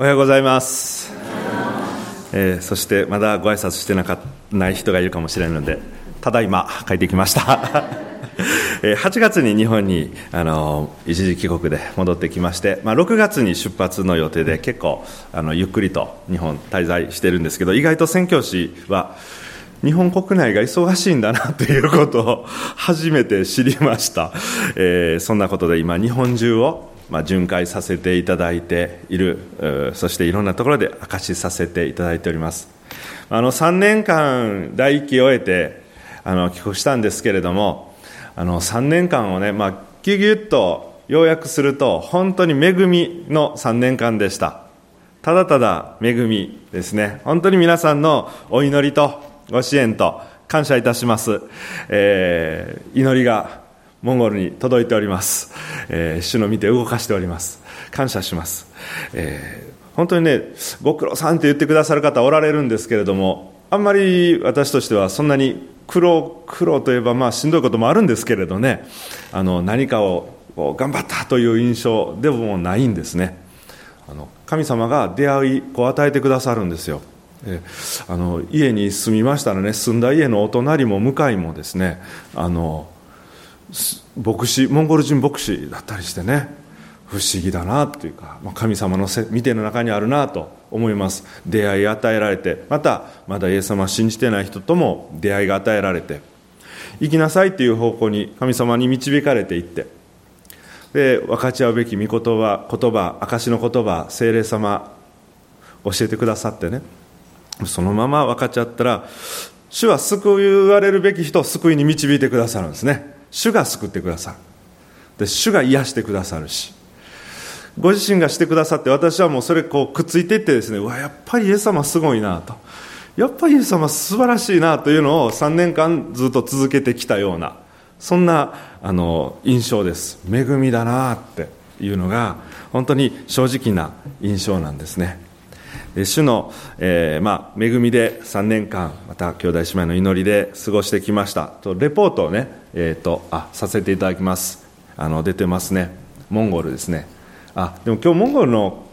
おはようございます、えーそしてまだご挨拶してなかない人がいるかもしれないのでただいま帰ってきました。え8月に日本にあの一時帰国で戻ってきまして、まあ、6月に出発の予定で結構あのゆっくりと日本滞在してるんですけど意外と宣教師は日本国内が忙しいんだなということを初めて知りました、えーそんなことで今日本中をまあ、巡回させていただいているそしていろんなところで証しさせていただいております。あの3年間第一期を終えてあの帰国したんですけれどもあの3年間をね、まあ、ぎゅぎゅっと要約すると本当に恵みの3年間でした。ただただ恵みですね。本当に皆さんのお祈りとご支援と感謝いたします、えー祈りがモンゴルに届いております、えー主の見て動かしております。感謝します、えー本当にねご苦労さんって言ってくださる方おられるんですけれどもあんまり私としてはそんなに苦労苦労といえばまあしんどいこともあるんですけれどね。あの何かを頑張ったという印象でもないんですね。あの神様が出会いを与えてくださるんですよ。えあの家に住みましたらね住んだ家のお隣も向かいもですねあの牧師モンゴル人牧師だったりしてね不思議だなというか、まあ、神様の見ての中にあるなと思います。出会い与えられてまたまだイエス様信じてない人とも出会いが与えられて生きなさいという方向に神様に導かれていってで分かち合うべき御言葉言葉証の言葉精霊様教えてくださってねそのまま分かっちゃったら主は救われるべき人を救いに導いてくださるんですね。主が救ってくださる。で主が癒してくださるし。ご自身がしてくださって私はもうそれこうくっついていってですねうわやっぱりイエス様すごいなと。やっぱりイエス様素晴らしいなというのを3年間ずっと続けてきたようなそんなあの印象です。恵みだなっていうのが本当に正直な印象なんですね。主の、えーまあ、恵みで3年間また兄弟姉妹の祈りで過ごしてきました。とレポートをね、えー、とあさせていただきます。あの出てますね。モンゴルですね。あでも今日モンゴルの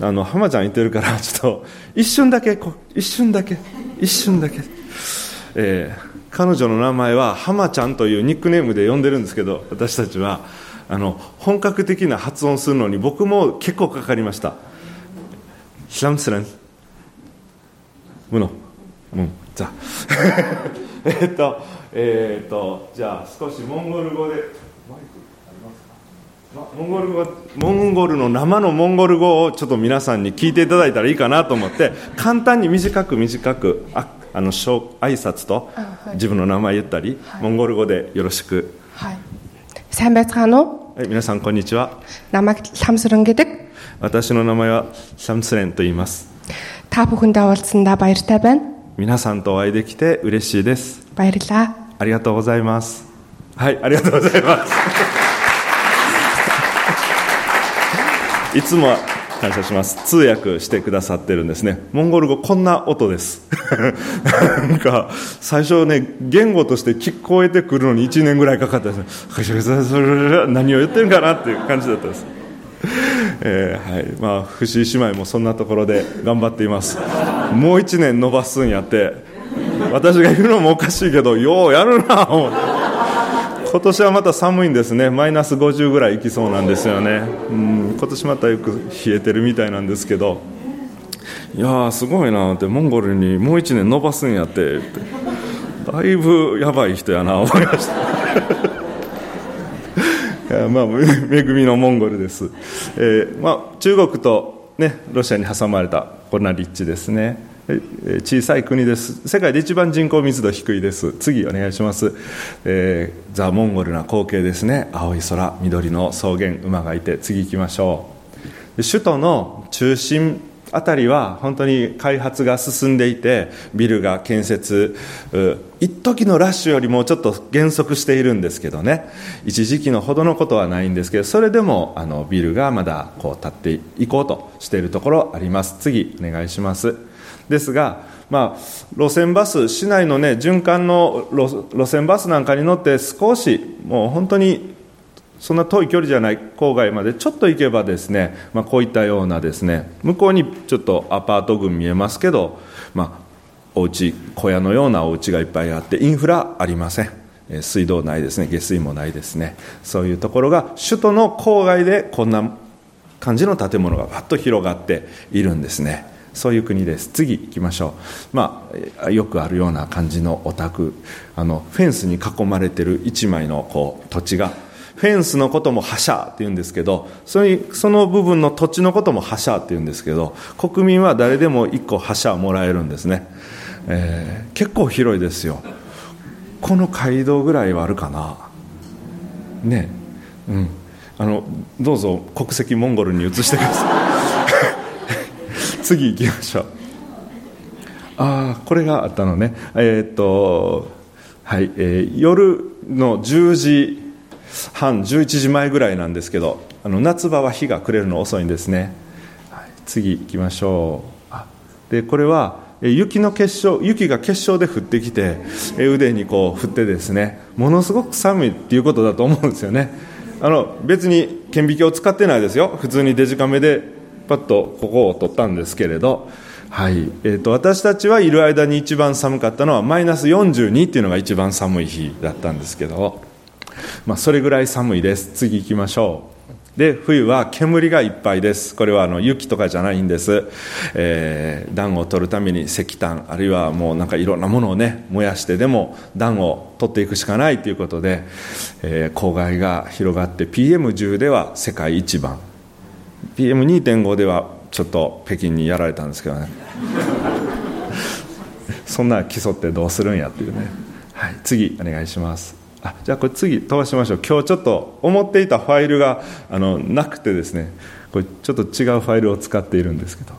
あの浜ちゃん言ってるから ちょっと一瞬だけこ一瞬だけ一瞬だけ、えー彼女の名前は浜ちゃんというニックネームで呼んでるんですけど私たちはあの本格的な発音するのに僕も結構かかりました。シラムスレン。ムノうん。じゃあ。えっとえっ、とじゃあ少しモンゴル語でマイクありますか？モンゴル語モンゴルの生のモンゴル語をちょっと皆さんに聞いていただいたらいいかなと思って簡単に短く短くああの挨拶と自分の名前言ったり、はい、モンゴル語でよろしく。はい、はい、皆さんこんにちは名前サムスレン。私の名前はサムスレンと言います。皆さんとお会いできて嬉しいです。バイルラありがとうございます。はいありがとうございます。いつも感謝します。通訳してくださってるんですね。モンゴル語こんな音です。なんか最初ね言語として聞こえてくるのに1年ぐらいかかったです何を言ってるかなっていう感じだったです。えーはい。まあ、藤井姉妹もそんなところで頑張っています。もう1年伸ばすんやって。私が言うのもおかしいけどようやるな思って。今年はまた寒いんですね。マイナス50ぐらいいきそうなんですよね。うん。今年またよく冷えてるみたいなんですけど。いやすごいなって。モンゴルにもう1年伸ばすんやって。ってだいぶやばい人やな思いました。いやまあ、恵みのモンゴルです、えーまあ、中国と、ね、ロシアに挟まれたこんな立地ですね。小さい国です。世界で一番人口密度低いです。次お願いします、えーザ・モンゴルな光景ですね。青い空緑の草原馬がいて。次行きましょう。首都の中心あたりは本当に開発が進んでいてビルが建設一時のラッシュよりもちょっと減速しているんですけどね。一時期のほどのことはないんですけどそれでもあのビルがまだこう建っていこうとしているところあります。次お願いします。ですが、まあ、路線バス市内の、ね、循環の路線バスなんかに乗って少しもう本当にそんな遠い距離じゃない郊外までちょっと行けばですね、まあ、こういったようなですね向こうにちょっとアパート群見えますけど、まあ、お家小屋のようなお家がいっぱいあってインフラありません。水道ないですね下水もないですね。そういうところが首都の郊外でこんな感じの建物がわっと広がっているんですね。そういう国です。次行きましょう、まあ、よくあるような感じのお宅あのフェンスに囲まれてる一枚のこう土地がフェンスのことも覇者って言うんですけどその部分の土地のことも覇者って言うんですけど国民は誰でも1個覇者をもらえるんですね、えー、結構広いですよ。この街道ぐらいはあるかな。ね。うん。あのどうぞ国籍モンゴルに移してください。次行きましょう。ああこれがあったのね。えー、っとはい、えー、夜の10時半11時前ぐらいなんですけどあの夏場は日が暮れるの遅いんですね、はい、次行きましょう。でこれは雪の結晶雪が結晶で降ってきて腕にこう振ってですねものすごく寒いっていうことだと思うんですよね。あの別に顕微鏡を使ってないですよ。普通にデジカメでパッとここを撮ったんですけれどはい。えーと、私たちはいる間に一番寒かったのはマイナス42っていうのが一番寒い日だったんですけど、まあ、それぐらい寒いです。次行きましょう。で冬は煙がいっぱいです。これはあの雪とかじゃないんです、えー、暖を取るために石炭あるいはもうなんかいろんなものをね燃やしてでも暖を取っていくしかないということで、えー、郊外が広がって PM10 では世界一番 PM2.5 ではちょっと北京にやられたんですけどね。そんな競ってどうするんやっていうね、はい、次お願いします。あじゃあこれ次飛ばしましょう。今日ちょっと思っていたファイルがあのなくてですね。これちょっと違うファイルを使っているんですけど、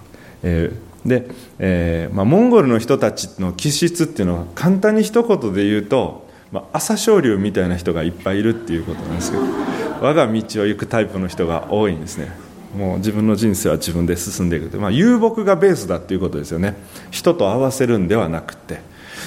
えー、で、えーまあ、モンゴルの人たちの気質っていうのは簡単に一言で言うと、まあ、朝青龍みたいな人がいっぱいいるっていうことなんですけど我が道を行くタイプの人が多いんですね。もう自分の人生は自分で進んでいくとまあ、遊牧がベースだっていうことですよね。人と合わせるんではなくて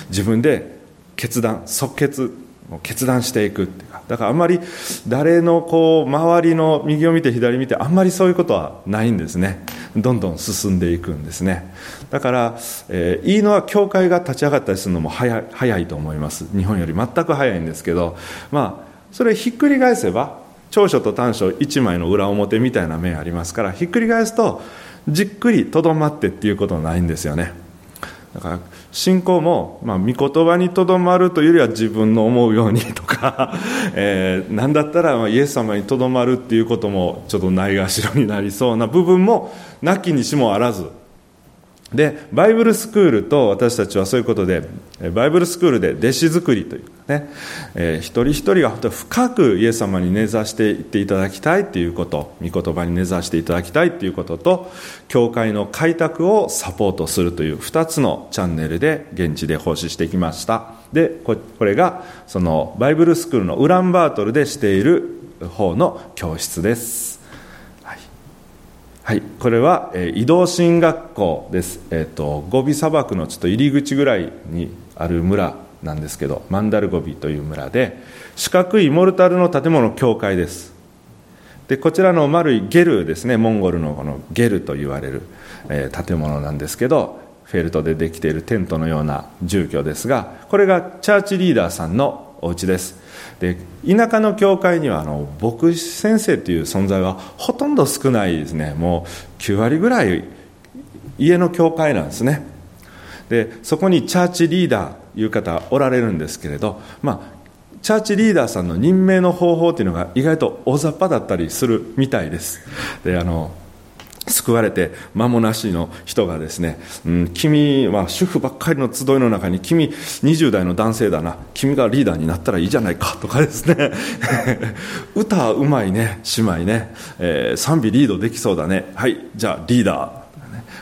自分で決断即決決断していくっていうか。だからあんまり誰のこう周りの右を見て左見てあんまりそういうことはないんですね。どんどん進んでいくんですね。だから、えー、いいのは教会が立ち上がったりするのも早い早いと思います。日本より全く早いんですけど。まあそれひっくり返せば長所と短所一枚の裏表みたいな面ありますからひっくり返すとじっくりとどまってっていうことはないんですよね。だから信仰も、まあ、御言葉にとどまるというよりは自分の思うようにとか、えー、なんだったらイエス様にとどまるっていうこともちょっとないがしろになりそうな部分もなきにしもあらず。でバイブルスクールと私たちはそういうことでバイブルスクールで弟子作りというね、えー、一人一人が本当深くイエス様に根ざしていっていただきたいということ御言葉に根ざしていただきたいということと教会の開拓をサポートするという2つのチャンネルで現地で奉仕してきました。でこれがそのバイブルスクールのウランバートルでしている方の教室です。はい、これは、えー、移動進学校です、えーと、ゴビ砂漠のちょっと入り口ぐらいにある村なんですけどマンダルゴビという村で四角いモルタルの建物教会です。でこちらの丸いゲルですねモンゴルのこのゲルと言われる、えー、建物なんですけどフェルトでできているテントのような住居ですがこれがチャーチリーダーさんのお家です。で田舎の教会にはあの牧師先生という存在はほとんど少ないですね。もう9割ぐらい家の教会なんですね。でそこにチャーチリーダーいう方おられるんですけれどまあチャーチリーダーさんの任命の方法というのが意外と大雑把だったりするみたいです。であの救われて間もなしの人がですね、うん、君は主婦ばっかりの集いの中に君20代の男性だな君がリーダーになったらいいじゃないかとかですね。歌うまいね姉妹ね、えー、賛美リードできそうだね。はいじゃあリーダー。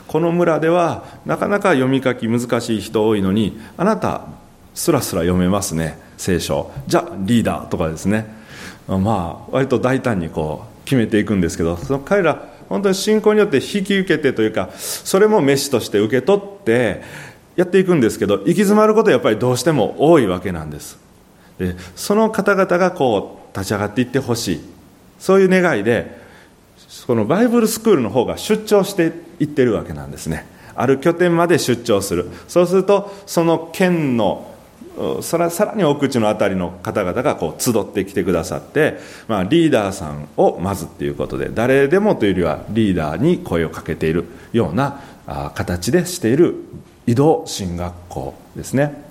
この村ではなかなか読み書き難しい人多いのにあなたすらすら読めますね聖書。じゃあリーダーとかですね。まあ割と大胆にこう決めていくんですけどその彼ら本当に信仰によって引き受けてというかそれも飯として受け取ってやっていくんですけど行き詰まることはやっぱりどうしても多いわけなんです。でその方々がこう立ち上がっていってほしい。そういう願いでこのバイブルスクールの方が出張していってるわけなんですね。ある拠点まで出張する。そうするとその県のさらさらに奥地の辺りの方々がこう集ってきてくださって、まあ、リーダーさんをまずっていうことで誰でもというよりはリーダーに声をかけているような形でしている移動進学校ですね。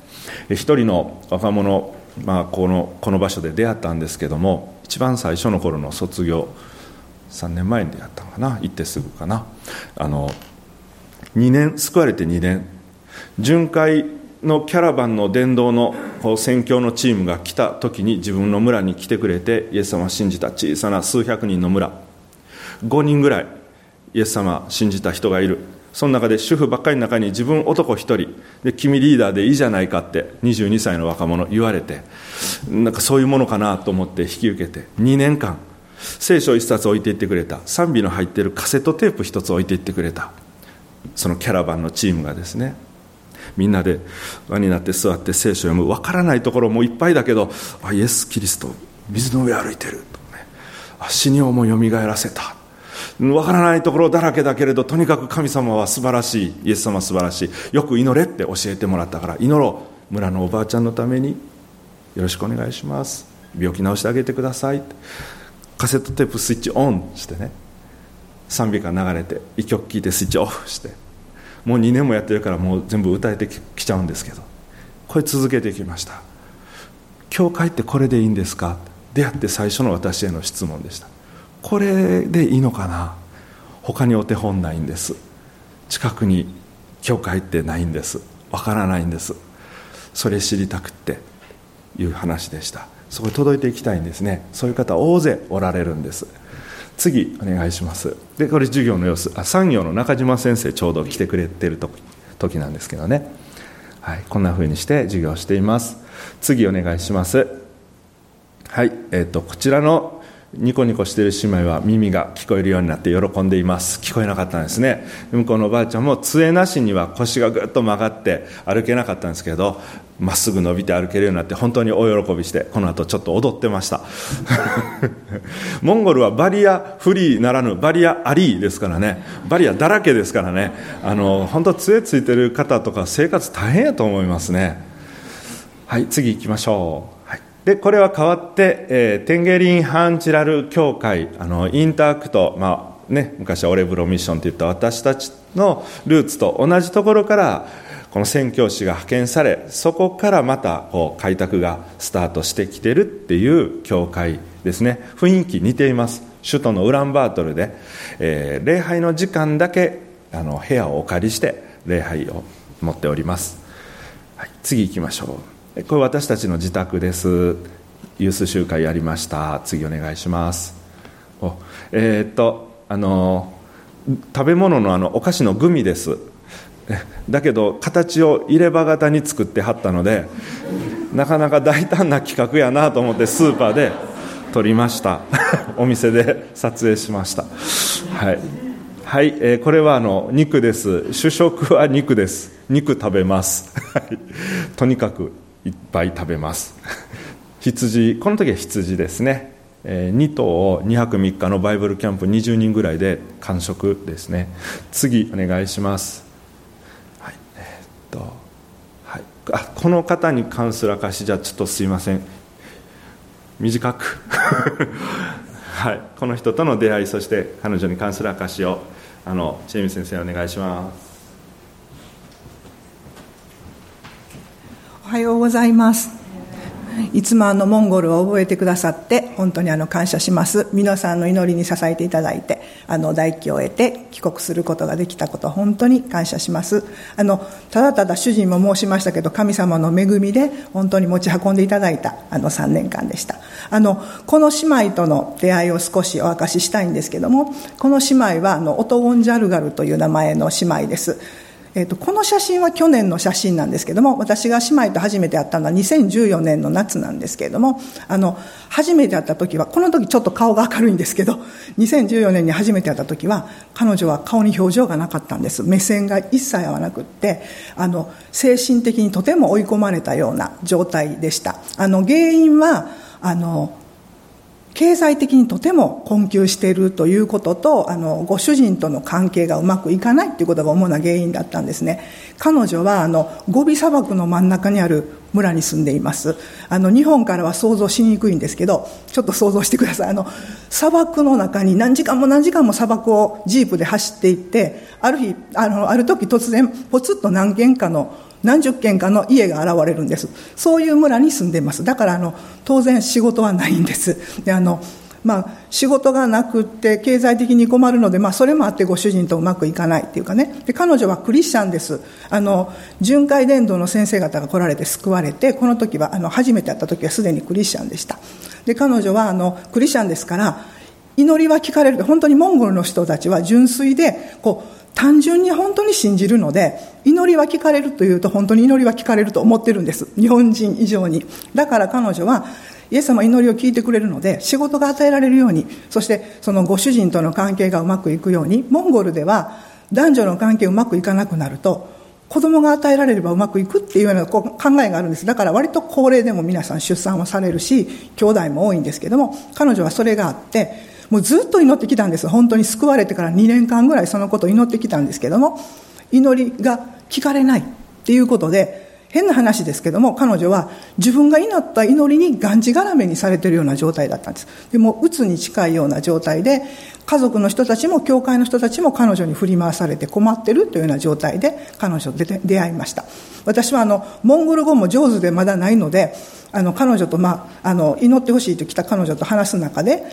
一人の若者、まあ、このこの場所で出会ったんですけども一番最初の頃の卒業3年前に出会ったのかな？行ってすぐかな？あの2年救われて2年。巡回のキャラバンの伝道の宣教のチームが来た時に自分の村に来てくれてイエス様を信じた小さな数百人の村。5人ぐらいイエス様信じた人がいる。その中で主婦ばっかりの中に自分男一人。で君リーダーでいいじゃないかって22歳の若者言われてなんかそういうものかなと思って引き受けて2年間聖書一冊置いていってくれた。賛美の入っているカセットテープ一つ置いていってくれた。そのキャラバンのチームがですね。みんなで輪になって座って聖書を読む。分からないところもいっぱいだけどあイエス・キリスト水の上歩いてる。と、ね、あ死にをもよみがえらせた。分からないところだらけだけれどとにかく神様は素晴らしい。イエス様は素晴らしい。よく祈れって教えてもらったから祈ろう。村のおばあちゃんのために。よろしくお願いします。病気治してあげてくださいカセットテープスイッチオンしてね。賛美歌流れて一曲聴いてスイッチオフして。もう2年もやってるからもう全部歌えてきちゃうんですけど。これ続けてきました。教会ってこれでいいんですか？出会って最初の私への質問でした。これでいいのかな？他にお手本ないんです。近くに教会ってないんです。わからないんです。それ知りたくっていう話でした。そこに届いていきたいんですね。そういう方大勢おられるんです。次お願いします。でこれ授業の様子。あ産業の中島先生ちょうど来てくれてる時時なんですけどね、はい、こんな風にして授業しています。次お願いします。はいえー、とこちらのニコニコしてる姉妹は耳が聞こえるようになって喜んでいます。聞こえなかったんですね。向こうのおばあちゃんも杖なしには腰がぐっと曲がって歩けなかったんですけどまっすぐ伸びて歩けるようになって本当に大喜びしてこの後ちょっと踊ってました。モンゴルはバリアフリーならぬバリアありーですからね。バリアだらけですからね。あの本当杖ついてる方とか生活大変やと思いますね。はい次行きましょう。でこれは変わって、えー、テンゲリン・ハンチラル協会あのインターアクト、まあね、昔はオレブロミッションといった私たちのルーツと同じところからこの宣教師が派遣されそこからまたこう開拓がスタートしてきてるっていう教会ですね。雰囲気似ています。首都のウランバートルで、えー、礼拝の時間だけあの部屋をお借りして礼拝を持っております、はい、次行きましょう。これ私たちの自宅です。ユース集会やりました。次お願いします。えー、っとあの食べ物のあのお菓子のグミです。だけど形を入れ歯型に作ってはったのでなかなか大胆な企画やなと思ってスーパーで撮りました。お店で撮影しました。はい、はいえー、これはあの肉です。主食は肉です。肉食べます。とにかくいっぱい食べます。羊この時は羊ですね、えー、2頭を2泊3日のバイブルキャンプ20人ぐらいで完食ですね。次お願いします。はいえー、っとはい。あこの方に関する証じゃちょっとすいません。短く。はい。この人との出会いそして彼女に関する証をあのチェミ先生お願いします。はようございます。いつもあのモンゴルを覚えてくださって本当にあの感謝します。皆さんの祈りに支えていただいて、あの大気を得て帰国することができたこと本当に感謝します。あのただただ主人も申しましたけど神様の恵みで本当に持ち運んでいただいたあの3年間でした。あのこの姉妹との出会いを少しお明かししたいんですけども、この姉妹はあのオトウォンジャルガルという名前の姉妹です。えーと、この写真は去年の写真なんですけども私が姉妹と初めて会ったのは2014年の夏なんですけれどもあの初めて会った時はこの時ちょっと顔が明るいんですけど2014年に初めて会った時は彼女は顔に表情がなかったんです。目線が一切合わなくってあの精神的にとても追い込まれたような状態でした。あの原因はあの経済的にとても困窮しているということとあのご主人との関係がうまくいかないということが主な原因だったんですね。彼女はあのゴビ砂漠の真ん中にある村に住んでいます。あの日本からは想像しにくいんですけどちょっと想像してください。あの砂漠の中に何時間も何時間も砂漠をジープで走っていってある日あのある時突然ポツッと何軒かの何十軒かの家が現れるんです。そういう村に住んでいます。だからあの当然仕事はないんです。であのまあ、仕事がなくて経済的に困るので、まあ、それもあってご主人とうまくいかないっていうかね。で彼女はクリスチャンです。あの巡回伝道の先生方が来られて救われてこの時はあの初めて会った時はすでにクリスチャンでした。で彼女はあのクリスチャンですから祈りは聞かれる。本当にモンゴルの人たちは純粋でこう単純に本当に信じるので祈りは聞かれるというと本当に祈りは聞かれると思ってるんです。日本人以上に。だから彼女はイエス様祈りを聞いてくれるので仕事が与えられるようにそしてそのご主人との関係がうまくいくようにモンゴルでは男女の関係うまくいかなくなると子供が与えられればうまくいくっていうような考えがあるんです。だから割と高齢でも皆さん出産をされるし兄弟も多いんですけども彼女はそれがあってもうずっと祈ってきたんです。本当に救われてから2年間ぐらいそのことを祈ってきたんですけども祈りが聞かれないっていうことで変な話ですけども彼女は自分が祈った祈りにがんじがらめにされてるような状態だったんです。でもうつに近いような状態で家族の人たちも教会の人たちも彼女に振り回されて困ってるというような状態で彼女と出会いました。私はあのモンゴル語も上手でまだないのであの彼女と、まあ、あの祈ってほしいと来た彼女と話す中で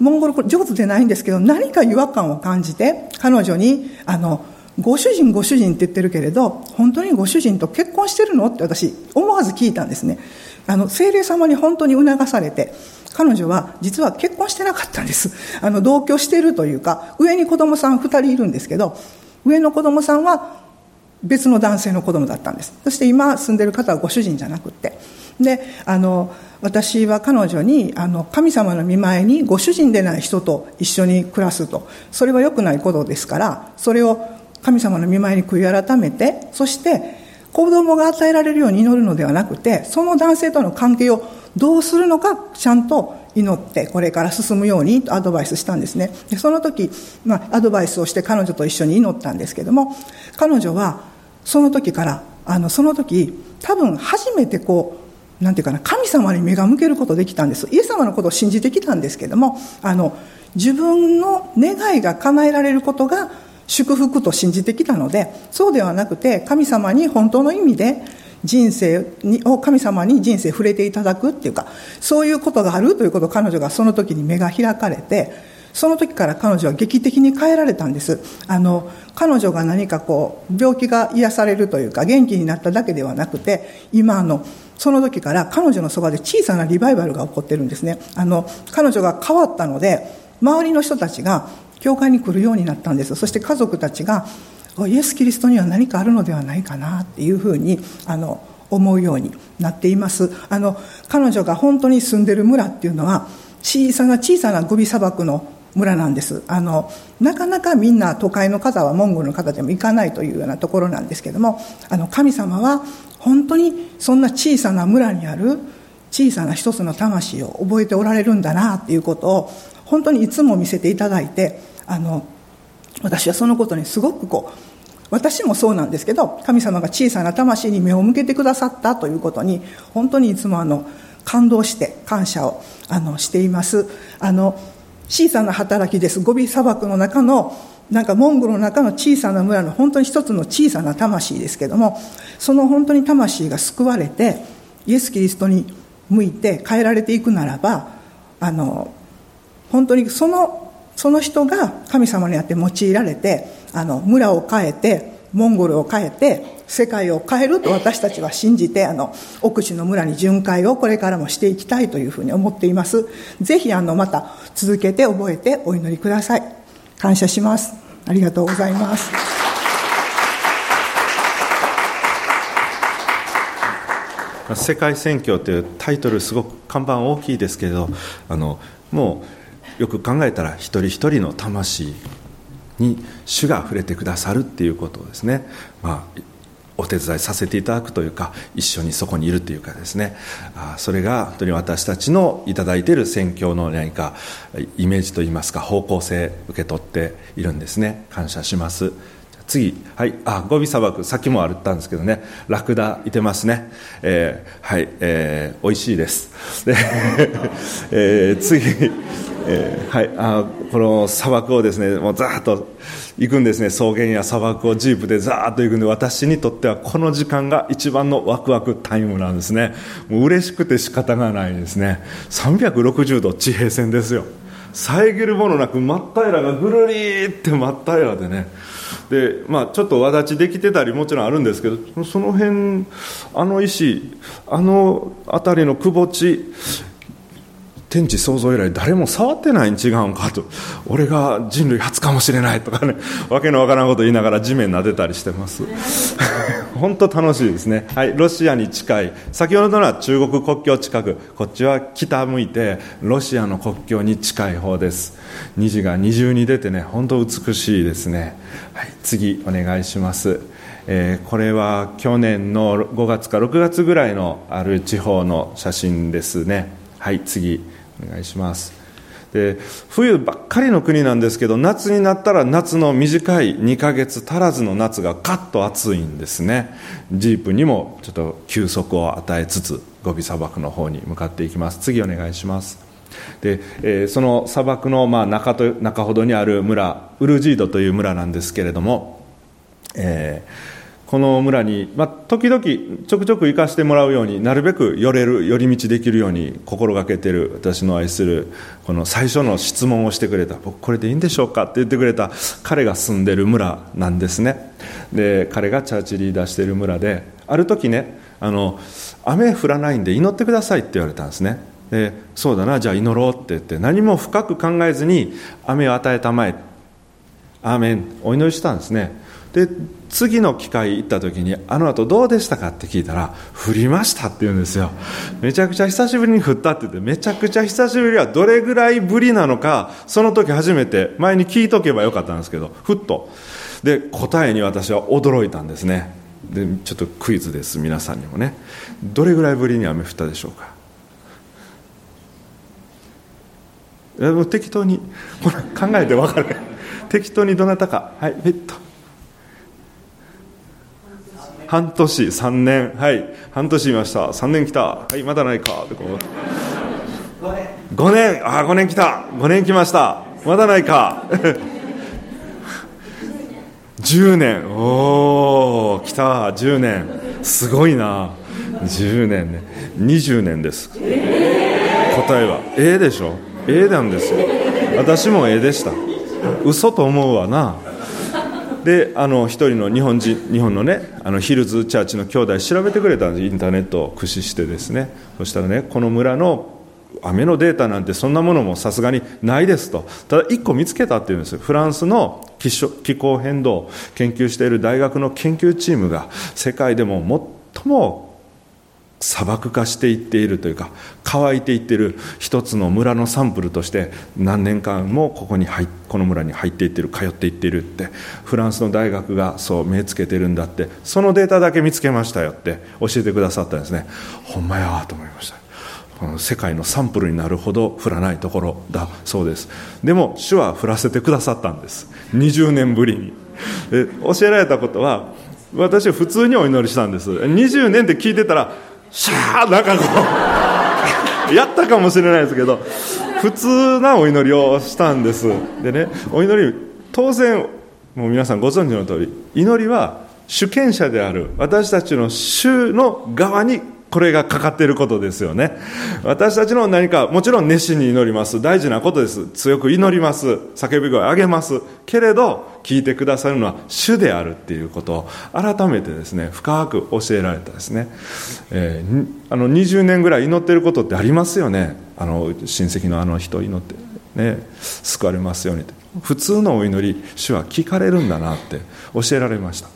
モンゴル語上手でないんですけど何か違和感を感じて彼女にあのご主人ご主人って言ってるけれど本当にご主人と結婚してるのって私思わず聞いたんですね。あの精霊様に本当に促されて彼女は実は結婚してなかったんです。あの同居してるというか上に子供さん2人いるんですけど上の子供さんは別の男性の子供だったんです。そして今住んでる方はご主人じゃなくって。であの私は彼女にあの神様の見前にご主人でない人と一緒に暮らすと。それは良くないことですからそれを神様の見前に悔い改めてそして子供が与えられるように祈るのではなくてその男性との関係をどうするのかちゃんと祈ってこれから進むようにとアドバイスしたんですね。でその時、まあ、アドバイスをして彼女と一緒に祈ったんですけども彼女はその時からあのその時多分初めてこうなんていうかな、神様に目が向けることできたんです。イエス様のことを信じてきたんですけども、あの、自分の願いが叶えられることが祝福と信じてきたので、そうではなくて、神様に本当の意味で人生を神様に人生触れていただくっていうか、そういうことがあるということを彼女がその時に目が開かれて、その時から彼女は劇的に変えられたんです。あの、彼女が何かこう、病気が癒されるというか、元気になっただけではなくて、今の、その時から彼女のそばで小さなリバイバルが起こってるんですね。あの、彼女が変わったので、周りの人たちが教会に来るようになったんです。そして家族たちが、イエス・キリストには何かあるのではないかなっていうふうに、あの、思うようになっています。あの、彼女が本当に住んでる村っていうのは、小さな小さなゴビ砂漠の村なんです。あのなかなかみんな都会の方はモンゴルの方でも行かないというようなところなんですけどもあの神様は本当にそんな小さな村にある小さな一つの魂を覚えておられるんだなっていうことを本当にいつも見せていただいてあの私はそのことにすごくこう私もそうなんですけど神様が小さな魂に目を向けてくださったということに本当にいつもあの感動して感謝をあのしています。あの小さな働きです。ゴビ砂漠の中のなんかモンゴルの中の小さな村の本当に一つの小さな魂ですけどもその本当に魂が救われてイエス・キリストに向いて変えられていくならばあの本当にそのその人が神様にあって用いられてあの村を変えてモンゴルを変えて世界を変えると私たちは信じてあの奥地の村に巡回をこれからもしていきたいというふうに思っています。ぜひあのまた続けて覚えてお祈りください。感謝します。ありがとうございます。世界選挙というタイトルすごく看板大きいですけどあのもうよく考えたら一人一人の魂に主が触れてくださるっていうことをですね、まあ、お手伝いさせていただくというか一緒にそこにいるというかですね。あそれが本当に私たちのいただいている宣教の何かイメージといいますか方向性受け取っているんですね。感謝します。次、はい、あゴビ砂漠、さっきもあったんですけどね、ラクダいてますね、えー、はい、えー、美味しいです。で えー、次、えー、はい、あこの砂漠をですね、もうざーっと行くんですね、草原や砂漠をジープでざーっと行くんで、私にとってはこの時間が一番のワクワクタイムなんですね。もう嬉しくて仕方がないですね。360度地平線ですよ。遮るものなく真っ平らがぐるりって真っ平らでね。で、まあ、ちょっとわだちできてたりもちろんあるんですけどその辺あの石あの辺りのくぼ地天地創造以来誰も触ってないに違うんかと。俺が人類初かもしれないとかね。わけのわからんこと言いながら地面撫でたりしてます。本当楽しいですね。はい。ロシアに近い。先ほどのは中国国境近く。こっちは北向いてロシアの国境に近い方です。虹が二重に出てね本当美しいですね、はい、次お願いします。えー、これは去年の5月か6月ぐらいのある地方の写真ですね。はい。次お願いします。で冬ばっかりの国なんですけど夏になったら夏の短い2ヶ月足らずの夏がカッと暑いんですね。ジープにもちょっと休息を与えつつゴビ砂漠の方に向かっていきます。次お願いします。で、えー、その砂漠のまあ中と中ほどにある村ウルジードという村なんですけれども、えーこの村に、まあ、時々ちょくちょく行かせてもらうようになるべく寄れる寄り道できるように心がけてる私の愛するこの最初の質問をしてくれた。僕これでいいんでしょうか？って言ってくれた彼が住んでる村なんですね。で彼がチャーチリーダーしてる村である時ねあの雨降らないんで祈ってくださいって言われたんですね。でそうだなじゃあ祈ろうって言って何も深く考えずに雨を与えたまえ。アーメン。お祈りしたんですね。で次の機会行った時にあの後どうでしたかって聞いたら降りましたって言うんですよ。めちゃくちゃ久しぶりに降ったって言ってめちゃくちゃ久しぶりはどれぐらいぶりなのかその時初めて前に聞いとけばよかったんですけどふっと。で答えに私は驚いたんですね。でちょっとクイズです皆さんにもね。どれぐらいぶりに雨降ったでしょうか。もう適当にほら考えて分かる。適当にどなたか。はいえっと。半年、3年、はい、半年いました、3年来た、はい、まだないか、こう5年、ああ、5年来た、5年来ました、まだないか、10年、おお、来た、10年、すごいな、10年ね、20年です、答えは、ええでしょ、ええなんですよ、私もええでした、嘘と思うわな。であの一人の日本人日本のねあのヒルズチャーチの兄弟調べてくれたんです。インターネットを駆使してですね。そしたらねこの村の雨のデータなんてそんなものもさすがにないですと。ただ1個見つけたっていうんです。フランスの気候変動を研究している大学の研究チームが世界でも最も砂漠化していっているというか乾いていっている一つの村のサンプルとして何年間もここに入この村に入っていっている通っていっているってフランスの大学がそう目つけてるんだってそのデータだけ見つけましたよって教えてくださったんですね。ほんまやと思いました。この世界のサンプルになるほど降らないところだそうです。でも主は降らせてくださったんです。20年ぶりに。教えられたことは私は普通にお祈りしたんです。20年って聞いてたらシャーなんかこうやったかもしれないですけど普通なお祈りをしたんです。でねお祈り当然もう皆さんご存知の通り祈りは主権者である私たちの主の側にこれがかかっていることですよね。私たちの何か、もちろん熱心に祈ります。大事なことです。強く祈ります。叫び声を上げます。けれど、聞いてくださるのは主であるっていうことを改めてですね、深く教えられたですね。えー、あの、20年ぐらい祈ってることってありますよね。あの、親戚のあの人祈って、ね、救われますように。普通のお祈り、主は聞かれるんだなって教えられました。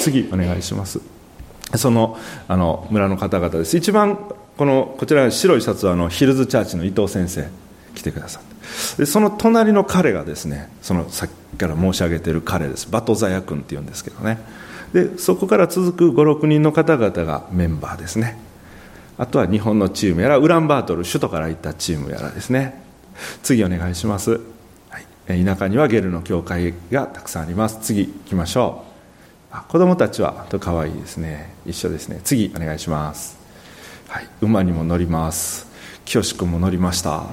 次、お願いします。そのあの村の方々です。一番このこちら白いシャツはあのヒルズチャーチの伊藤先生来てくださって。でその隣の彼がですねそのさっきから申し上げている彼です。バトザヤ君っていうんですけどね。でそこから続く56人の方々がメンバーですね。あとは日本のチームやらウランバートル首都から行ったチームやらですね。次お願いします、はい、田舎にはゲルの教会がたくさんあります。次行きましょう。子供たちはと可愛いですね。一緒ですね。次お願いします。はい馬にも乗ります。清君も乗りました。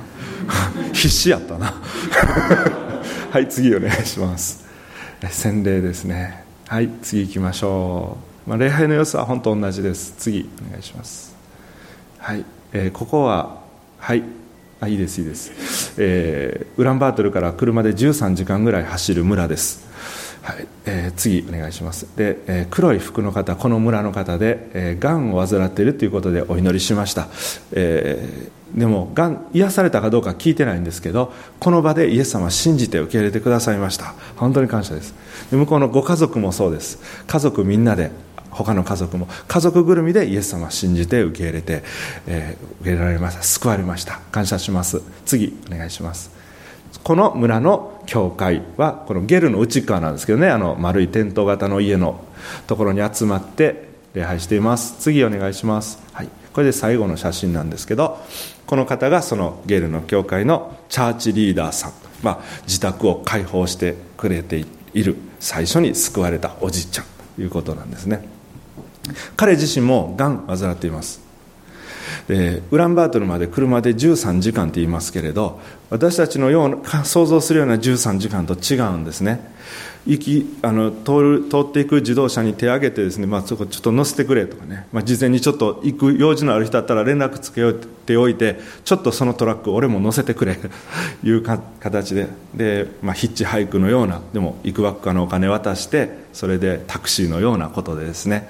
必死やったな。はい次お願いします。洗礼ですね。はい次行きましょう、まあ、礼拝の様子は本当同じです。次お願いします。はい、えー、ここははいあいいですいいです、えー、ウランバートルから車で13時間ぐらい走る村です。はい。えー、次お願いします。で、えー、黒い服の方この村の方で、えー、がんを患っているということでお祈りしました、えー、でもがん癒されたかどうか聞いてないんですけどこの場でイエス様信じて受け入れてくださいました。本当に感謝です。で向こうのご家族もそうです。家族みんなで他の家族も家族ぐるみでイエス様を信じて受け入れて、えー、受け入れられました。救われました。感謝します。次お願いします。この村の教会はこのゲルの内側なんですけどねあの丸いテント型の家のところに集まって礼拝しています。次お願いします、はい、これで最後の写真なんですけどこの方がそのゲルの教会のチャーチリーダーさん、まあ、自宅を開放してくれている。最初に救われたおじいちゃんということなんですね。彼自身もがん患っています。でウランバートルまで車で13時間って言いますけれど私たちのような想像するような13時間と違うんですね。行きあの通る通っていく自動車に手を挙げてですね、まあ、そこちょっと乗せてくれとかね、まあ、事前にちょっと行く用事のある人だったら連絡つけておいてちょっとそのトラック俺も乗せてくれと いうか形で。で、まあ、ヒッチハイクのようなでも行くばっかのお金渡してそれでタクシーのようなことでですね。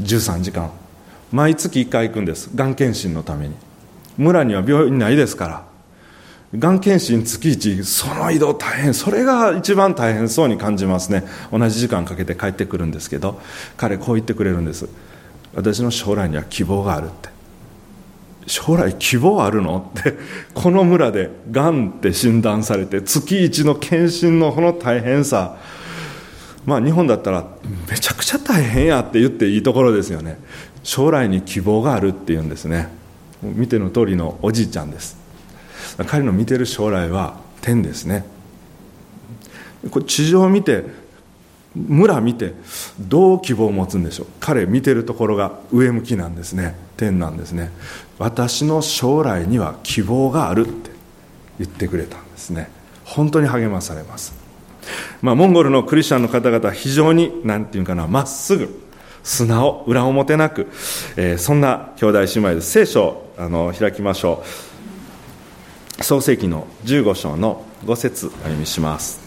13時間。毎月1回行くんです。がん検診のために。村には病院ないですから。がん検診月1その移動大変。それが一番大変そうに感じますね。同じ時間かけて帰ってくるんですけど。彼こう言ってくれるんです。私の将来には希望があるって。将来希望あるの？って。この村でがんって診断されて月1の検診のこの大変さ。まあ日本だったらめちゃくちゃ大変やって言っていいところですよね。将来に希望があるっていうんですね。見ての通りのおじいちゃんです。彼の見てる将来は天ですね。これ地上を見て村見てどう希望を持つんでしょう。彼見てるところが上向きなんですね。天なんですね。私の将来には希望があるって言ってくれたんですね。本当に励まされます。まあ、モンゴルのクリスチャンの方々は非常に何て言うかなまっすぐ素直裏表なく、えー、そんな兄弟姉妹です聖書あの開きましょう。創世紀の15章の5節お読みします、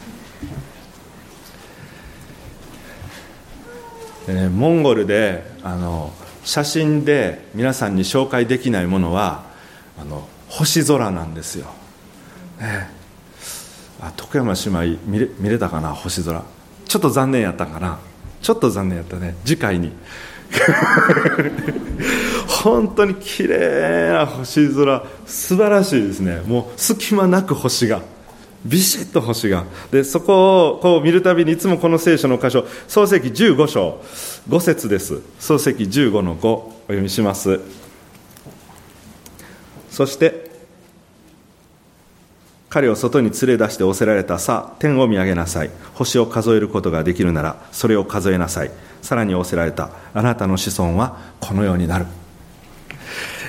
えー、モンゴルであの写真で皆さんに紹介できないものはあの星空なんですよ、ね、あ徳山姉妹見れ見れたかな星空。ちょっと残念やったかな。ちょっと残念やったね。次回に。本当に綺麗な星空。素晴らしいですね。もう隙間なく星が。ビシッと星が。でそこをこう見るたびにいつもこの聖書の箇所創世記15章。5節です。創世記15の5お読みします。そして彼を外に連れ出して仰せられたさ天を見上げなさい。星を数えることができるならそれを数えなさい。さらに仰せられたあなたの子孫はこのようになる、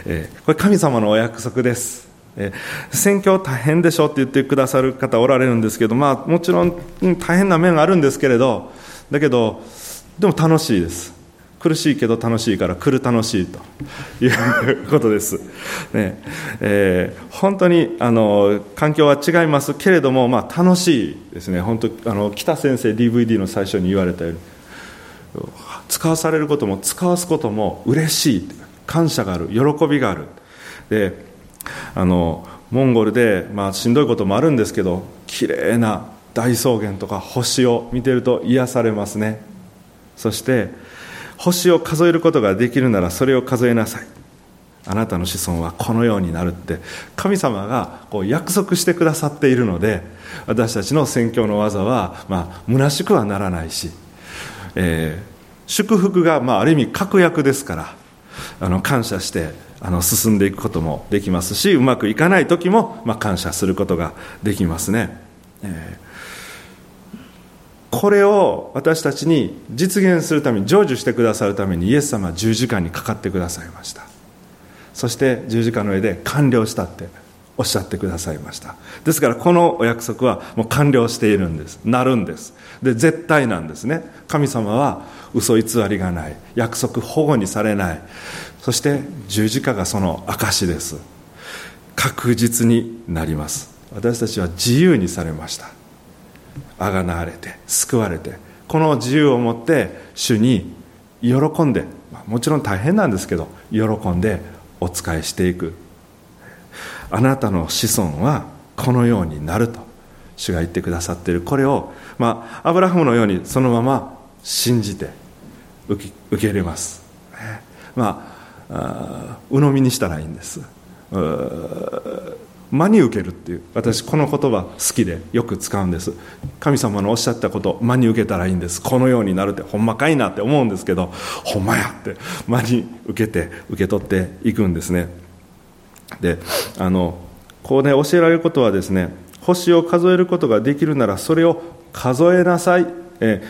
えー、これ神様のお約束です。え宣教大変でしょって言ってくださる方おられるんですけど、まあ、もちろん大変な面があるんですけれどだけどでも楽しいです。苦しいけど楽しいから来る楽しいと。いうことです、ね。えー、本当にあの環境は違いますけれども、まあ、楽しいですね。本当あの北先生 DVD の最初に言われたように使わされることも使わすことも嬉しい感謝がある喜びがある。であのモンゴルで、まあ、しんどいこともあるんですけど綺麗な大草原とか星を見てると癒されますね。そして星を数えることができるならそれを数えなさい。あなたの子孫はこのようになるって。神様がこう約束してくださっているので私たちの宣教の技は、まあ虚しくはならないし、えー、祝福が、まあ、ある意味確約ですからあの感謝してあの進んでいくこともできますしうまくいかない時も、まあ、感謝することができますね、えー、これを私たちに実現するために成就してくださるためにイエス様は十字架にかかってくださいました。そして十字架の上で完了したっておっしゃってくださいました。ですからこのお約束はもう完了しているんです。なるんです。で絶対なんですね。神様は嘘偽りがない。約束保護にされない。そして十字架がその証です。確実になります。私たちは自由にされました。あがなわれて救われてこの自由を持って主に喜んでもちろん大変なんですけど喜んでお仕えしていく。あなたの子孫はこのようになると主が言ってくださっている。これを、まあ、アブラハムのようにそのまま信じて受け受け入れます、まあ鵜呑みにしたらいいんです。真に受けるっていう私この言葉好きでよく使うんです。神様のおっしゃったこと真に受けたらいいんです。このようになるってほんまかいなって思うんですけどほんまやって真に受けて受け取っていくんですね。であのこうね教えられることはですね星を数えることができるならそれを数えなさい、え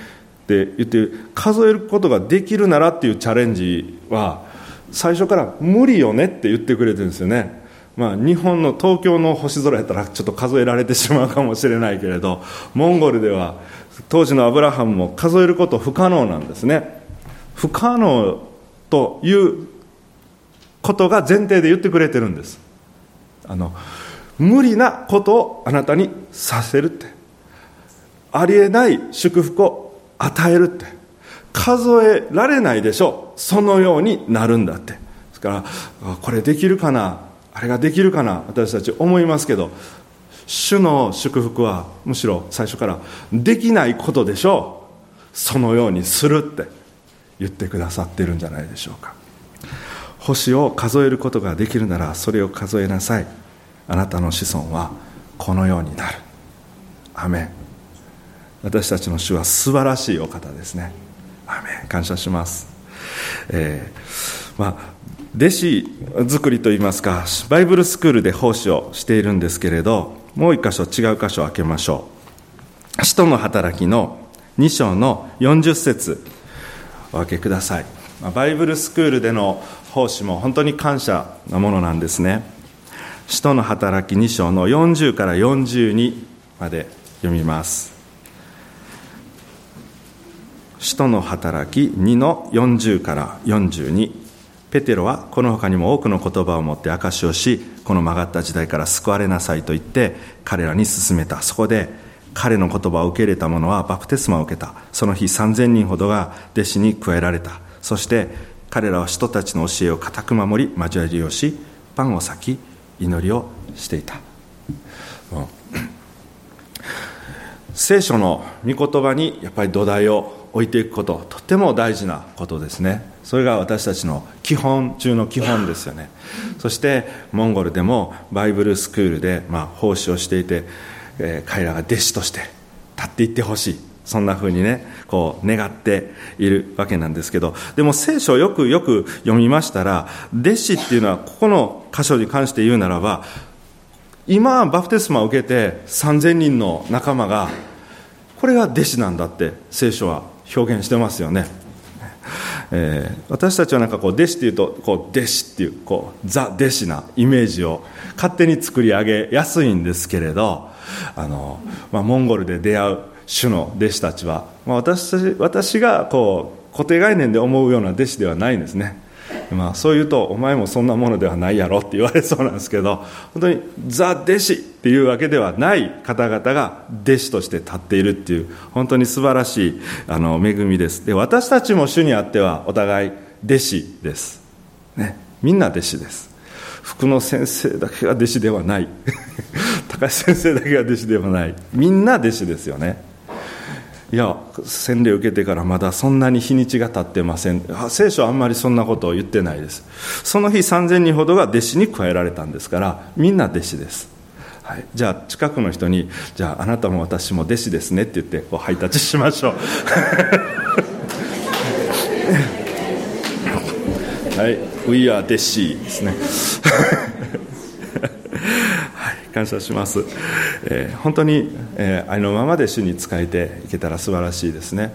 って言って数えることができるならっていうチャレンジは最初から無理よねって言ってくれてるんですよね。まあ、日本の東京の星空やったらちょっと数えられてしまうかもしれないけれどモンゴルでは当時のアブラハムも数えること不可能なんですね。不可能ということが前提で言ってくれてるんです。あの無理なことをあなたにさせるって。ありえない祝福を与えるって。数えられないでしょ。うそのようになるんだって。ですからこれできるかな。あれができるかな私たち思いますけど主の祝福はむしろ最初からできないことでしょう。そのようにするって言ってくださってるんじゃないでしょうか。星を数えることができるならそれを数えなさい。あなたの子孫はこのようになる。アメン。私たちの主は素晴らしいお方ですね。アメン。感謝します、えー、まあ弟子作りといいますかバイブルスクールで奉仕をしているんですけれどもう一箇所違う箇所を開けましょう。使徒の働きの2章の40節お開けください。バイブルスクールでの奉仕も本当に感謝なものなんですね。使徒の働き2章の40から42まで読みます。使徒の働き2の40から42ペテロはこの他にも多くの言葉を持って証しをしこの曲がった時代から救われなさいと言って彼らに勧めた。そこで彼の言葉を受け入れた者はバプテスマを受けた。その日3000人ほどが弟子に加えられた。そして彼らは人たちの教えを固く守り交わりをしパンを裂き祈りをしていた。聖書の御言葉にやっぱり土台を置いていくこととても大事なことですね。それが私たちの基本中の基本ですよね。そしてモンゴルでもバイブルスクールで、まあ、奉仕をしていて、えー、彼らが弟子として立っていってほしい。そんなふうにねこう願っているわけなんですけど。でも聖書をよくよく読みましたら弟子っていうのはここの箇所に関して言うならば今バプテスマを受けて3000人の仲間がこれが弟子なんだって聖書は表現してますよね、えー、私たちはなんかこう弟子っていうとこう弟子っていうこうザ弟子なイメージを勝手に作り上げやすいんですけれどあの、まあ、モンゴルで出会う種の弟子たちは、まあ、私私がこう固定概念で思うような弟子ではないんですね。まあ、そう言うとお前もそんなものではないやろって言われそうなんですけど本当にザ・弟子っていうわけではない方々が弟子として立っているっていう本当に素晴らしいあの恵みです。で私たちも主にあってはお互い弟子です、ね、みんな弟子です。福野先生だけが弟子ではない。高橋先生だけが弟子ではない。みんな弟子ですよね。いや洗礼を受けてからまだそんなに日にちが経ってません。聖書はあんまりそんなことを言ってないです。その日3000人ほどが弟子に加えられたんですからみんな弟子です、はい、じゃあ近くの人にじゃああなたも私も弟子ですねって言ってこうハイタチしましょう。はい。We are 弟子ですね。感謝します、えー本当に、えー愛のままで主に仕えていけたら素晴らしいですね。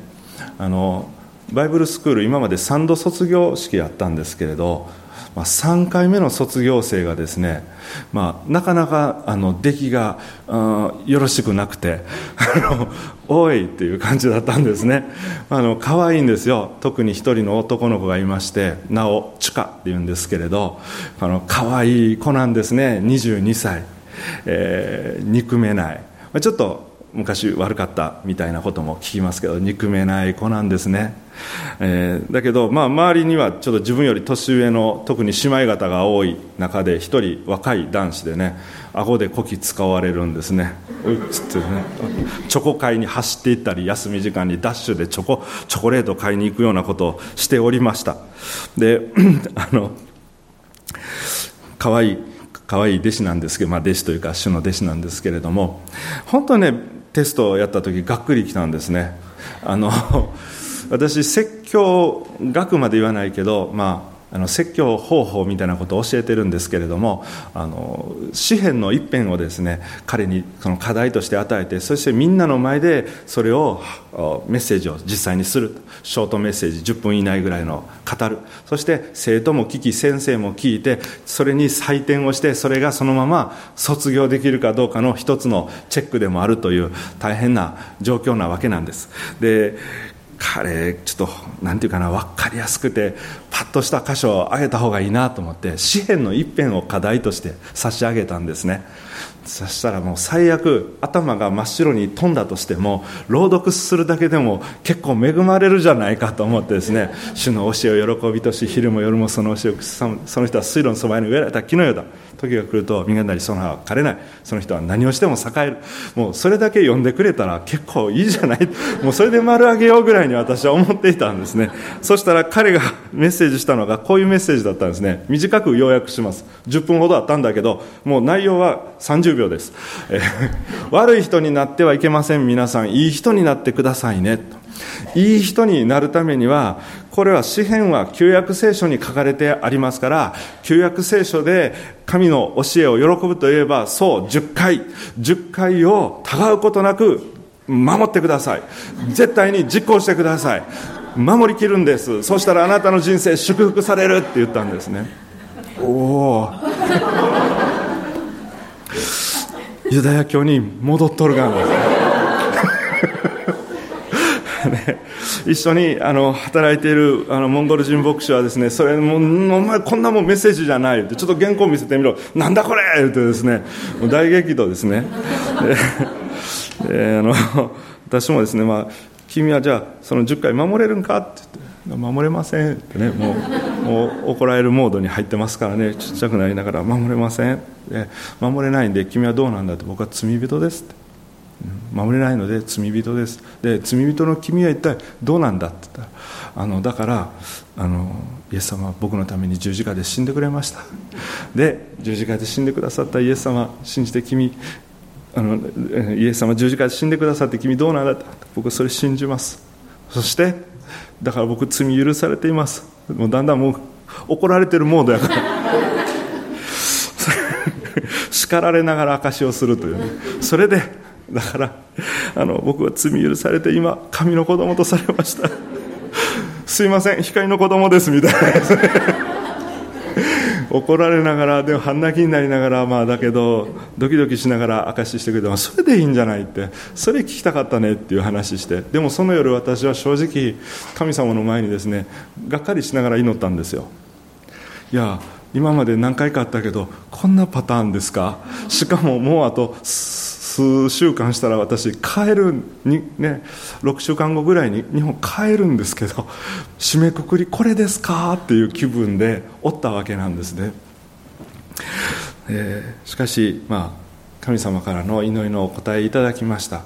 あのバイブルスクール今まで3度卒業式やったんですけれど、まあ、3回目の卒業生がですね、まあ、なかなかあの出来があよろしくなくて あのおいっていう感じだったんですね。あの可愛いんですよ。特に一人の男の子がいましてなおチュカっていうんですけれどあの可愛い子なんですね。22歳、えー憎めない。まあちょっと昔悪かったみたいなことも聞きますけど憎めない子なんですね、えーだけど、まあ、周りにはちょっと自分より年上の特に姉妹方が多い中で一人若い男子でね顎でこき使われるんですね。うっつってね。チョコ買いに走っていったり休み時間にダッシュでチョコチョコレート買いに行くようなことをしておりました。で あの可愛い可愛い弟子なんですけど、まあ、弟子というか主の弟子なんですけれども本当ねテストをやった時がっくりきたんですね。あの 私説教学まで言わないけど、まあ、あの説教方法みたいなことを教えてるんですけれどもあの詩篇の一編をですね彼にその課題として与えてそしてみんなの前でそれをメッセージを実際にするショートメッセージ10分以内ぐらいの語る。そして生徒も聞き先生も聞いてそれに採点をしてそれがそのまま卒業できるかどうかの一つのチェックでもあるという大変な状況なわけなんです。で彼ちょっとなんていうかな分かりやすくてパッとした箇所をあげた方がいいなと思って詩篇の一編を課題として差し上げたんですね。そしたらもう最悪頭が真っ白に飛んだとしても朗読するだけでも結構恵まれるじゃないかと思ってですね主の教えを喜びとし昼も夜もその教えをその人は水路のそばに植えられた木のようだ。時が来ると実がなりその葉は枯れない。その人は何をしても栄える。もうそれだけ読んでくれたら結構いいじゃない。もうそれで丸あげようぐらいに私は思っていたんですね。そしたら彼がメッセージしたのがこういうメッセージだったんですね。短く要約します。10分ほどあったんだけどもう内容は30秒です、えー 悪い人になってはいけません。皆さんいい人になってくださいね。いい人になるためにはこれは詩篇は旧約聖書に書かれてありますから旧約聖書で神の教えを喜ぶといえばそう10回10回をたがうことなく守ってください。絶対に実行してください。守りきるんです。そしたらあなたの人生祝福されるって言ったんですね。おおユダヤ教に戻っとるがんですね、一緒にあの働いているあのモンゴル人牧師はですねそれもうお前こんなもんメッセージじゃないってちょっと原稿見せてみろ。なんだこれ！ってですねもう大激怒ですね。でであの私もですね、まあ、君はじゃあその10回守れるんか？って言って。守れませんってねもうもう怒られるモードに入ってますからね。ちっちゃくなりながら守れません。で守れないんで君はどうなんだって僕は罪人ですって。守れないので罪人です。で罪人の君は一体どうなんだって言ったらあのだからあのイエス様は僕のために十字架で死んでくれました。で十字架で死んでくださったイエス様信じて君あのイエス様十字架で死んでくださって君どうなんだって僕はそれ信じます。そしてだから僕罪許されています。もうだんだんもう怒られてるモードやから。叱られながら証しをするという、ね、それでだからあの僕は罪許されて今神の子供とされました。すいません光の子供ですみたいな。怒られながらでも半泣きになりながらまあだけどドキドキしながら証ししてくれてそれでいいんじゃないって。それ聞きたかったねっていう話して。でもその夜私は正直神様の前にですねがっかりしながら祈ったんですよ。いや今まで何回かあったけどこんなパターンですか？しかももうあと数週間したら私帰るに、ね、6週間後ぐらいに日本帰るんですけど 締めくくりこれですかっていう気分でおったわけなんですね、えーしかし、まあ、神様からの祈りのお答えいただきました。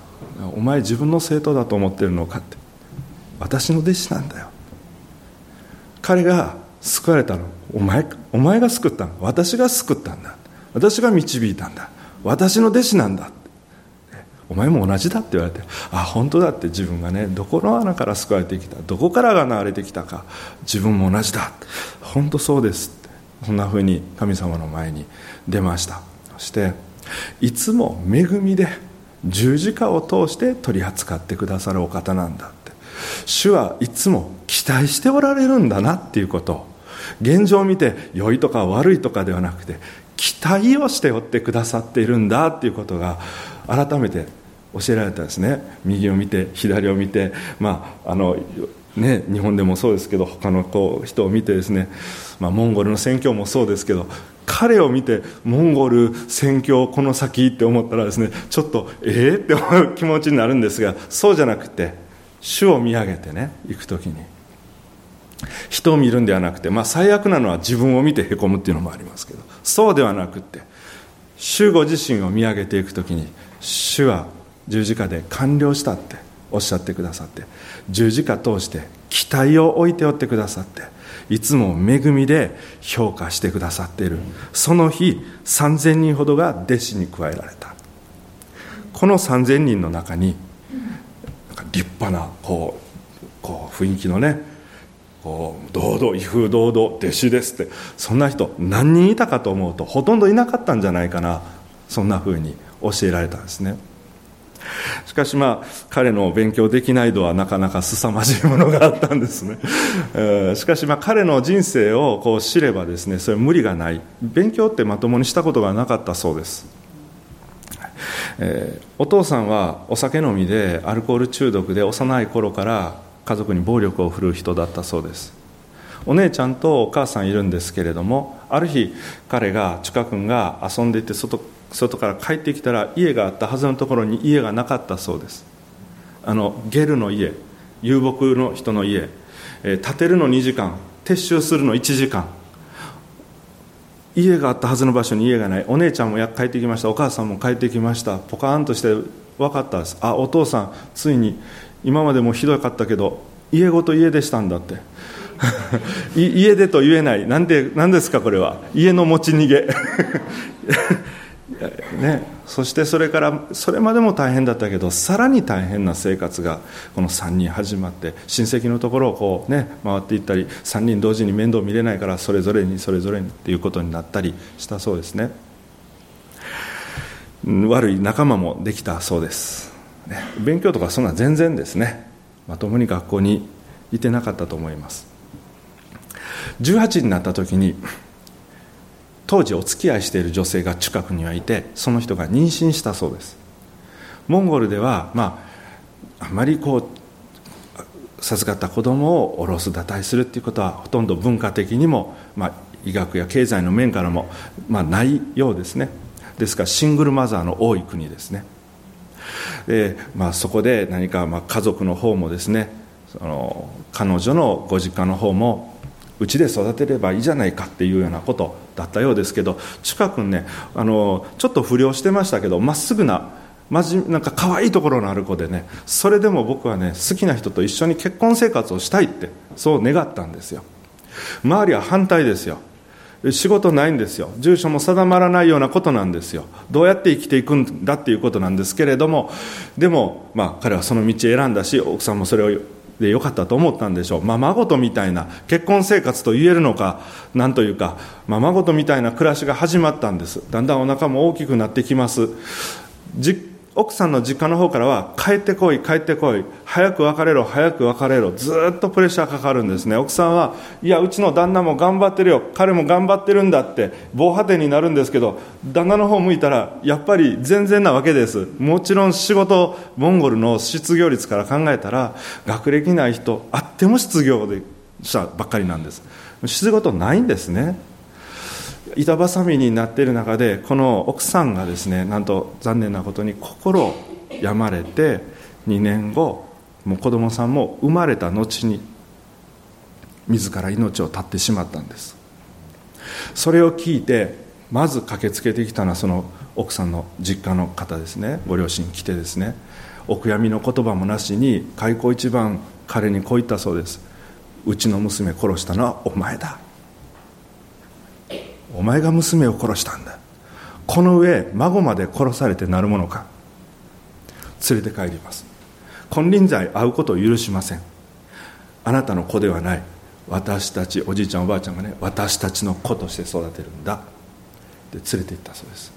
お前自分の生徒だと思ってるのかって。私の弟子なんだよ。彼が救われたの。お前お前が救ったの。私が救ったんだ。私が導いたんだ。私の弟子なんだ。お前も同じだって言われてあ本当だって自分がねどこの穴から救われてきたどこからが流れてきたか自分も同じだ本当そうですってそんなふうに神様の前に出ました。そしていつも恵みで十字架を通して取り扱ってくださるお方なんだって。主はいつも期待しておられるんだなっていうこと。を現状を見て良いとか悪いとかではなくて期待をしておってくださっているんだっていうことが改めて教えられたんですね。右を見て左を見て。まああのね、日本でもそうですけど他のこう人を見てですね、まあ、モンゴルの宣教もそうですけど彼を見てモンゴル宣教この先って思ったらですねちょっとええー、って思う気持ちになるんですがそうじゃなくて主を見上げてね行く時に。人を見るんではなくて、まあ、最悪なのは自分を見てへこむっていうのもありますけどそうではなくて主ご自身を見上げていく時に主は十字架で完了したっておっしゃってくださって十字架通して期待を置いておってくださっていつも恵みで評価してくださっている。その日3000人ほどが弟子に加えられた。この3000人の中に立派なこうこう雰囲気のねこう堂々威風堂々弟子ですってそんな人何人いたかと思うとほとんどいなかったんじゃないかな。そんなふうに教えられたんですね。しかしまあ彼の勉強できない度はなかなか凄まじいものがあったんですね、しかしまあ彼の人生をこう知ればですねそれ無理がない。勉強ってまともにしたことがなかったそうです。えー、お父さんはお酒飲みでアルコール中毒で幼い頃から家族に暴力を振るう人だったそうです。お姉ちゃんとお母さんいるんですけれどもある日彼が千佳君が遊んでいて外外から帰ってきたら家があったはずのところに家がなかったそうです。あのゲルの家遊牧の人の家、えー、建てるの2時間撤収するの1時間。家があったはずの場所に家がない。お姉ちゃんも帰ってきました。お母さんも帰ってきました。ポカーンとして分かったです。あお父さんついに今までもひどかったけど家ごと家出したんだって。家出と言えない。なんで何ですかこれは。家の持ち逃げ。ね、そしてそれからそれまでも大変だったけどさらに大変な生活がこの3人始まって親戚のところをこう、ね、回っていったり3人同時に面倒見れないからそれぞれにそれぞれにっていうことになったりしたそうですね。悪い仲間もできたそうです、ね、勉強とかそんな全然ですね。まともに学校にいてなかったと思います。18になった時に当時お付き合いしている女性が近くにはいてその人が妊娠したそうです。モンゴルではまああまりこう授かった子供をおろす堕胎するっていうことはほとんど文化的にも、まあ、医学や経済の面からも、まあ、ないようですね。ですからシングルマザーの多い国ですね。で、まあ、そこで何かまあ家族の方もですねその彼女のご実家の方もうちで育てればいいじゃないかっていうようなことだったようですけど近くねあのちょっと不良してましたけどまっすぐなまじなんか可愛いところのある子でねそれでも僕はね好きな人と一緒に結婚生活をしたいってそう願ったんですよ。周りは反対ですよ。仕事ないんですよ。住所も定まらないようなことなんですよ。どうやって生きていくんだっていうことなんですけれどもでも、まあ、彼はその道を選んだし奥さんもそれをでよかったと思ったんでしょう、まあ、孫とみたいな結婚生活と言えるのかなんというか、まあ、孫とみたいな暮らしが始まったんです。だんだんお腹も大きくなってきます。奥さんの実家の方からは帰ってこい帰ってこい早く別れろ早く別れろずっとプレッシャーかかるんですね。奥さんはいやうちの旦那も頑張ってるよ彼も頑張ってるんだって防波堤になるんですけど旦那の方向いたらやっぱり全然なわけです。もちろん仕事モンゴルの失業率から考えたら学歴ない人あっても失業でしたばっかりなんです。仕事ないんですね。板挟みになっている中でこの奥さんがですねなんと残念なことに心を病まれて2年後もう子供さんも生まれた後に自ら命を絶ってしまったんです。それを聞いてまず駆けつけてきたのはその奥さんの実家の方ですね。ご両親来てですね。お悔やみの言葉もなしに開口一番彼にこう言ったそうです。うちの娘殺したのはお前だ。お前が娘を殺したんだ。この上孫まで殺されてなるものか。連れて帰ります。金輪際会うことを許しません。あなたの子ではない。私たちおじいちゃんおばあちゃんがね私たちの子として育てるんだ。で連れて行ったそうです。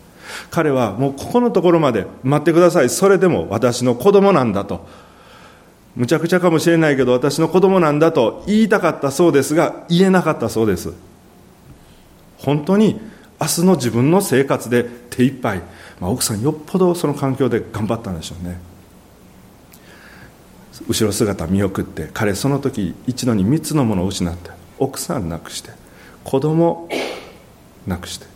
彼はもうここのところまで待ってください。それでも私の子供なんだと。むちゃくちゃかもしれないけど私の子供なんだと言いたかったそうですが言えなかったそうです。本当に明日の自分の生活で手一杯、まあ、奥さんよっぽどその環境で頑張ったんでしょうね。後ろ姿見送って彼その時一度に3つのものを失って奥さんなくして子供なくして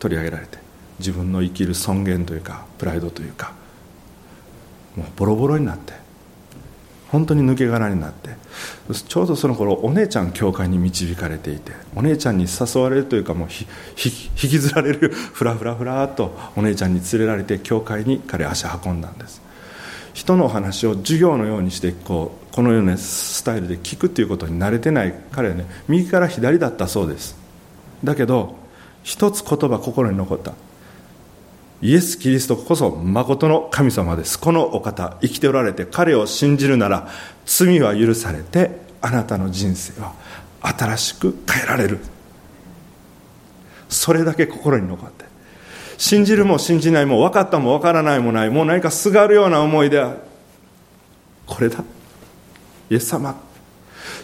取り上げられて自分の生きる尊厳というかプライドというかもうボロボロになって本当に抜け殻になって。ちょうどその頃お姉ちゃん教会に導かれていてお姉ちゃんに誘われるというかもう引きずられる ふらふらふらとお姉ちゃんに連れられて教会に彼足運んだんです。人のお話を授業のようにしてこうこのようなスタイルで聞くということに慣れてない彼はね右から左だったそうです。だけど一つ言葉心に残った。イエス・キリストこそ誠の神様です。このお方生きておられて彼を信じるなら罪は許されてあなたの人生は新しく変えられる。それだけ心に残って。信じるも信じないも分かったも分からないもないもう何かすがるような思いでこれだ。イエス様。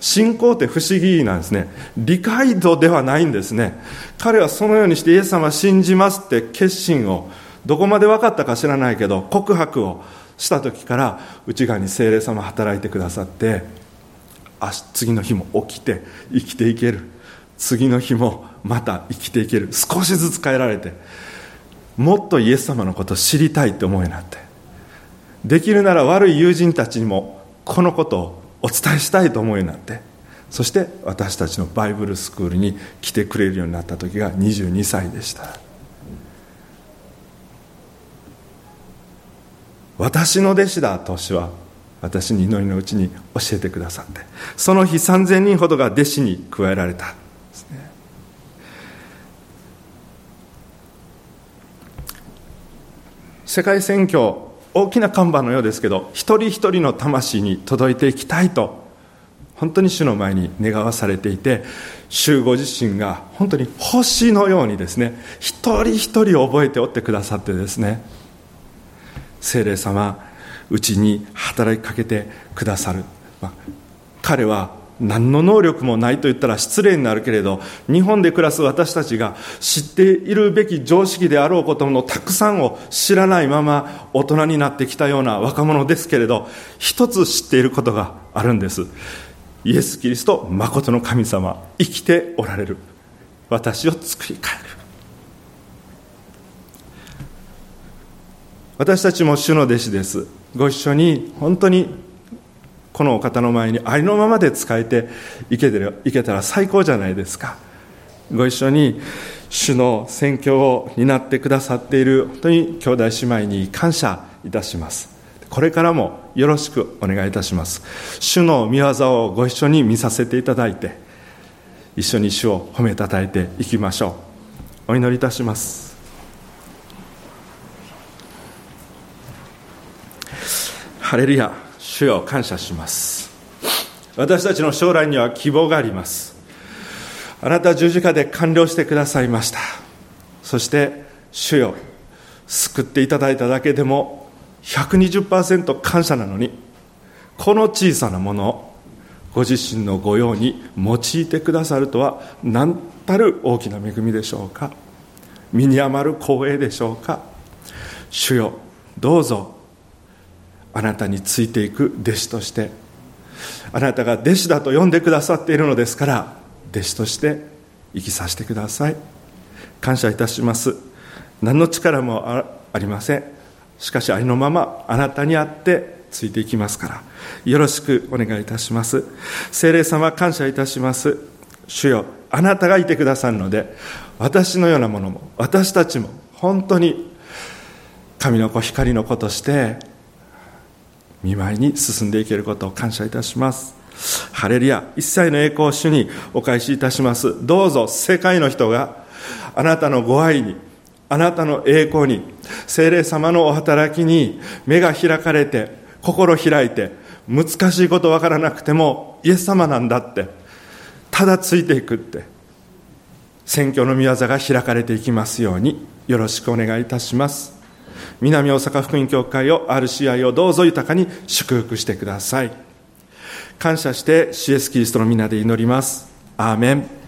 信仰って不思議なんですね。理解度ではないんですね。彼はそのようにしてイエス様信じますって決心をどこまで分かったか知らないけど告白をした時から内側に精霊様働いてくださって次の日も起きて生きていける。次の日もまた生きていける。少しずつ変えられてもっとイエス様のことを知りたいって思うようになってできるなら悪い友人たちにもこのことをお伝えしたいと思うようになってそして私たちのバイブルスクールに来てくれるようになった時が22歳でした。私の弟子だと主は。私に祈りのうちに教えてくださって。その日3000人ほどが弟子に加えられた。ですね世界選挙大きな看板のようですけど一人一人の魂に届いていきたいと本当に主の前に願わされていて主ご自身が本当に星のようにですね一人一人覚えておってくださってですね精霊様うちに働きかけてくださる、まあ、彼は何の能力もないと言ったら失礼になるけれど日本で暮らす私たちが知っているべき常識であろうことのたくさんを知らないまま大人になってきたような若者ですけれど一つ知っていることがあるんです。イエス・キリスト誠の神様生きておられる。私を作り変える。私たちも主の弟子です。ご一緒に本当にこのお方の前にありのままで使えていけていけたら最高じゃないですか。ご一緒に主の宣教を担ってくださっている本当に兄弟姉妹に感謝いたします。これからもよろしくお願いいたします。主の御業をご一緒に見させていただいて一緒に主を褒めたたえていきましょう。お祈りいたします。ハレルヤ主よ感謝します。私たちの将来には希望があります。あなた十字架で完了してくださいました。そして主よ救っていただいただけでも120%感謝なのにこの小さなものをご自身の御用に用いてくださるとは何たる大きな恵みでしょうか。身に余る光栄でしょうか。主よどうぞあなたについていく弟子としてあなたが弟子だと呼んでくださっているのですから弟子として生きさせてください。感謝いたします。何の力もありません。しかしありのままあなたにあってついていきますから。よろしくお願いいたします。精霊様感謝いたします。主よあなたがいてくださるので私のようなものも私たちも本当に神の子光の子として見舞いに進んでいけることを感謝いたします。ハレルヤ一切の栄光を主にお返しいたします。どうぞ世界の人があなたのご愛にあなたの栄光に精霊様のお働きに目が開かれて心開いて難しいこと分からなくてもイエス様なんだってただついていくって選挙の御業が開かれていきますようによろしくお願いいたします。南大阪福音教会を RCI をどうぞ豊かに祝福してください。感謝して主イエスキリストの皆で祈ります。アーメン。